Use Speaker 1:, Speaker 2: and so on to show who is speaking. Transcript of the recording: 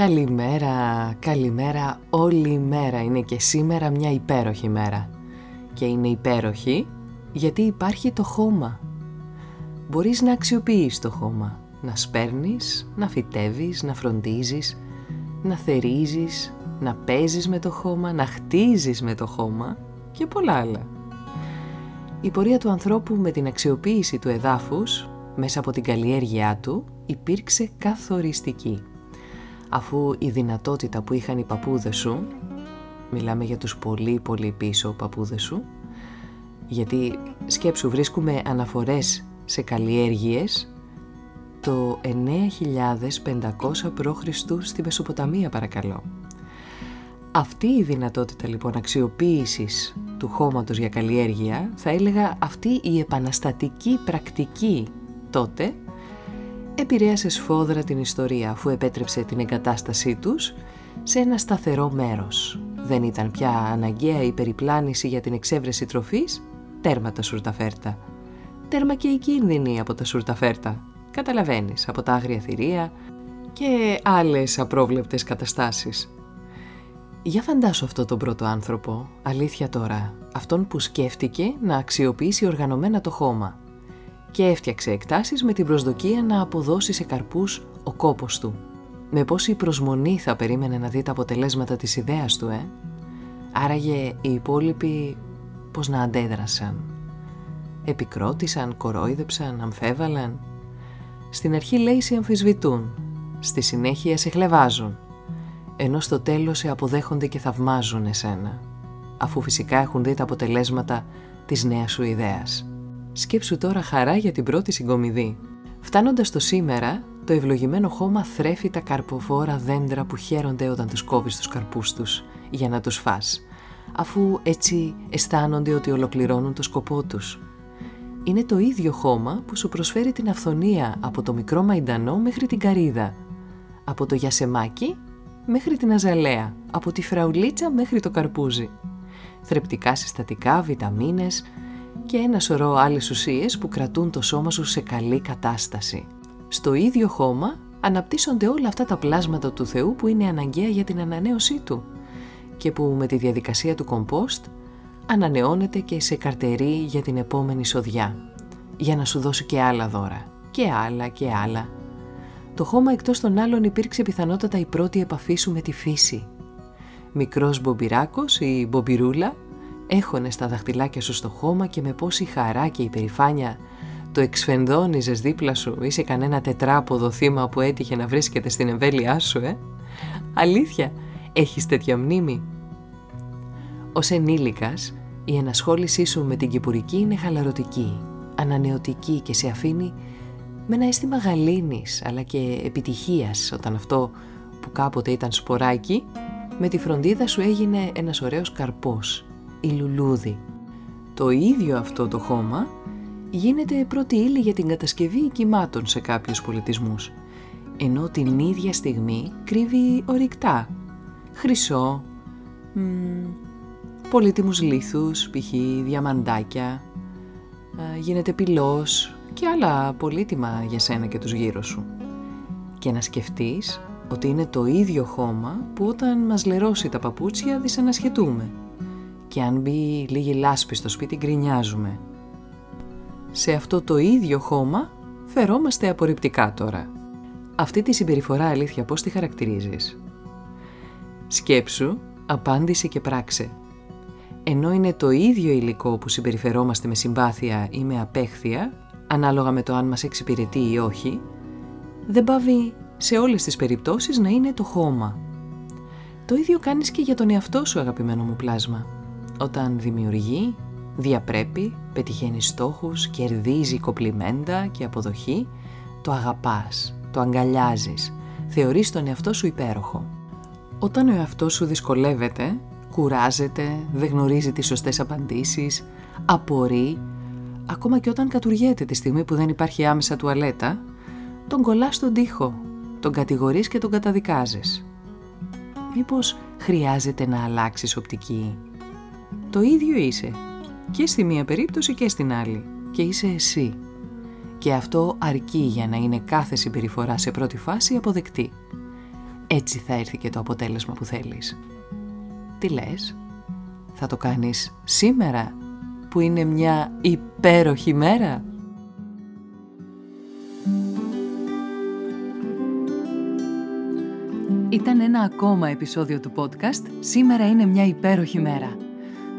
Speaker 1: Καλημέρα, καλημέρα, όλη η μέρα είναι και σήμερα μια υπέροχη μέρα. Και είναι υπέροχη γιατί υπάρχει το χώμα. Μπορείς να αξιοποιείς το χώμα, να σπέρνεις, να φυτεύεις, να φροντίζεις, να θερίζεις, να παίζεις με το χώμα, να χτίζεις με το χώμα και πολλά άλλα. Η πορεία του ανθρώπου με την αξιοποίηση του εδάφους μέσα από την καλλιέργειά του υπήρξε καθοριστική αφού η δυνατότητα που είχαν οι παππούδες σου, μιλάμε για τους πολύ πολύ πίσω παππούδες σου, γιατί σκέψου βρίσκουμε αναφορές σε καλλιέργειες το 9500 π.Χ. στη Μεσοποταμία παρακαλώ. Αυτή η δυνατότητα λοιπόν αξιοποίησης του χώματος για καλλιέργεια θα έλεγα αυτή η επαναστατική πρακτική τότε επηρέασε σφόδρα την ιστορία αφού επέτρεψε την εγκατάστασή τους σε ένα σταθερό μέρος. Δεν ήταν πια αναγκαία η περιπλάνηση για την εξέβρεση τροφής, τέρμα τα σουρταφέρτα. Τέρμα και οι κίνδυνοι από τα σουρταφέρτα. Καταλαβαίνεις, από τα άγρια θηρία και άλλες απρόβλεπτες καταστάσεις. Για φαντάσου αυτό τον πρώτο άνθρωπο, αλήθεια τώρα, αυτόν που σκέφτηκε να αξιοποιήσει οργανωμένα το χώμα και έφτιαξε εκτάσεις με την προσδοκία να αποδώσει σε καρπούς ο κόπος του. Με πόση προσμονή θα περίμενε να δει τα αποτελέσματα της ιδέας του, ε; Άραγε οι υπόλοιποι πώς να αντέδρασαν. Επικρότησαν, κορόιδεψαν, αμφέβαλαν. Στην αρχή λέει σε αμφισβητούν, στη συνέχεια σε χλεβάζουν, ενώ στο τέλος σε αποδέχονται και θαυμάζουν εσένα, αφού φυσικά έχουν δει τα αποτελέσματα της νέας σου ιδέας. Σκέψου τώρα χαρά για την πρώτη συγκομιδή. Φτάνοντας στο σήμερα, το ευλογημένο χώμα θρέφει τα καρποφόρα δέντρα που χαίρονται όταν τους κόβεις τους καρπούς τους για να τους φας, αφού έτσι αισθάνονται ότι ολοκληρώνουν το σκοπό τους. Είναι το ίδιο χώμα που σου προσφέρει την αυθονία από το μικρό μαϊντανό μέχρι την καρίδα, από το γιασεμάκι μέχρι την αζαλέα, από τη φραουλίτσα μέχρι το καρπούζι. Θρεπτικά συστατικά, βιταμίνες, και ένα σωρό άλλες ουσίες που κρατούν το σώμα σου σε καλή κατάσταση. Στο ίδιο χώμα αναπτύσσονται όλα αυτά τα πλάσματα του Θεού που είναι αναγκαία για την ανανέωσή του και που με τη διαδικασία του κομπόστ ανανεώνεται και σε καρτερί για την επόμενη σοδιά για να σου δώσει και άλλα δώρα και άλλα και άλλα. Το χώμα εκτός των άλλων υπήρξε πιθανότατα η πρώτη επαφή σου με τη φύση. Μικρός μπομπυράκος ή μπομπυρούλα έχωνε στα δαχτυλάκια σου στο χώμα και με πόση χαρά και υπερηφάνεια το εξφενδόνιζες δίπλα σου ή σε κανένα τετράποδο θύμα που έτυχε να βρίσκεται στην εμβέλειά σου, ε; Αλήθεια, έχεις τέτοια μνήμη; Ως ενήλικας, η ενασχόλησή σου με την κυπουρική είναι χαλαρωτική, ανανεωτική και σε αφήνει με ένα αίσθημα γαλήνης αλλά και επιτυχίας όταν αυτό που κάποτε ήταν σποράκι με τη φροντίδα σου έγινε ένας ωραίος καρπός η λουλούδι. Το ίδιο αυτό το χώμα γίνεται πρώτη ύλη για την κατασκευή οικημάτων σε κάποιους πολιτισμούς, ενώ την ίδια στιγμή κρύβει ορυκτά, χρυσό, μ, πολύτιμους λίθους, π.χ. διαμαντάκια, γίνεται πυλός και άλλα πολύτιμα για σένα και τους γύρω σου. Και να σκεφτείς ότι είναι το ίδιο χώμα που όταν μας λερώσει τα παπούτσια δυσανασχετούμε και αν μπει λίγη λάσπη στο σπίτι γκρινιάζουμε. Σε αυτό το ίδιο χώμα φερόμαστε απορριπτικά τώρα. Αυτή τη συμπεριφορά αλήθεια πώς τη χαρακτηρίζεις; Σκέψου, απάντηση και πράξε. ενώ είναι το ίδιο υλικό που συμπεριφερόμαστε με συμπάθεια ή με απέχθεια, ανάλογα με το αν μας εξυπηρετεί ή όχι, δεν πάβει σε όλες τις περιπτώσεις να είναι το χώμα. Το ίδιο κάνεις και για τον εαυτό σου αγαπημένο μου πλάσμα. Όταν δημιουργεί, διαπρέπει, πετυχαίνει στόχους, κερδίζει κοπλιμέντα και αποδοχή, το αγαπάς, το αγκαλιάζεις, θεωρείς τον εαυτό σου υπέροχο. Όταν ο εαυτός σου δυσκολεύεται, κουράζεται, δεν γνωρίζει τις σωστές απαντήσεις, απορεί, ακόμα και όταν κατουργέται τη στιγμή που δεν υπάρχει άμεσα τουαλέτα, τον κολλάς στον τοίχο, τον κατηγορείς και τον καταδικάζεις. Μήπως χρειάζεται να αλλάξεις οπτική; Το ίδιο είσαι, και στη μία περίπτωση και στην άλλη, και είσαι εσύ. Και αυτό αρκεί για να είναι κάθε συμπεριφορά σε πρώτη φάση αποδεκτή. Έτσι θα έρθει και το αποτέλεσμα που θέλεις. Τι λες; Θα το κάνεις σήμερα που είναι μια υπέροχη μέρα;
Speaker 2: Ήταν ένα ακόμα επεισόδιο του podcast «Σήμερα είναι μια υπέροχη μέρα».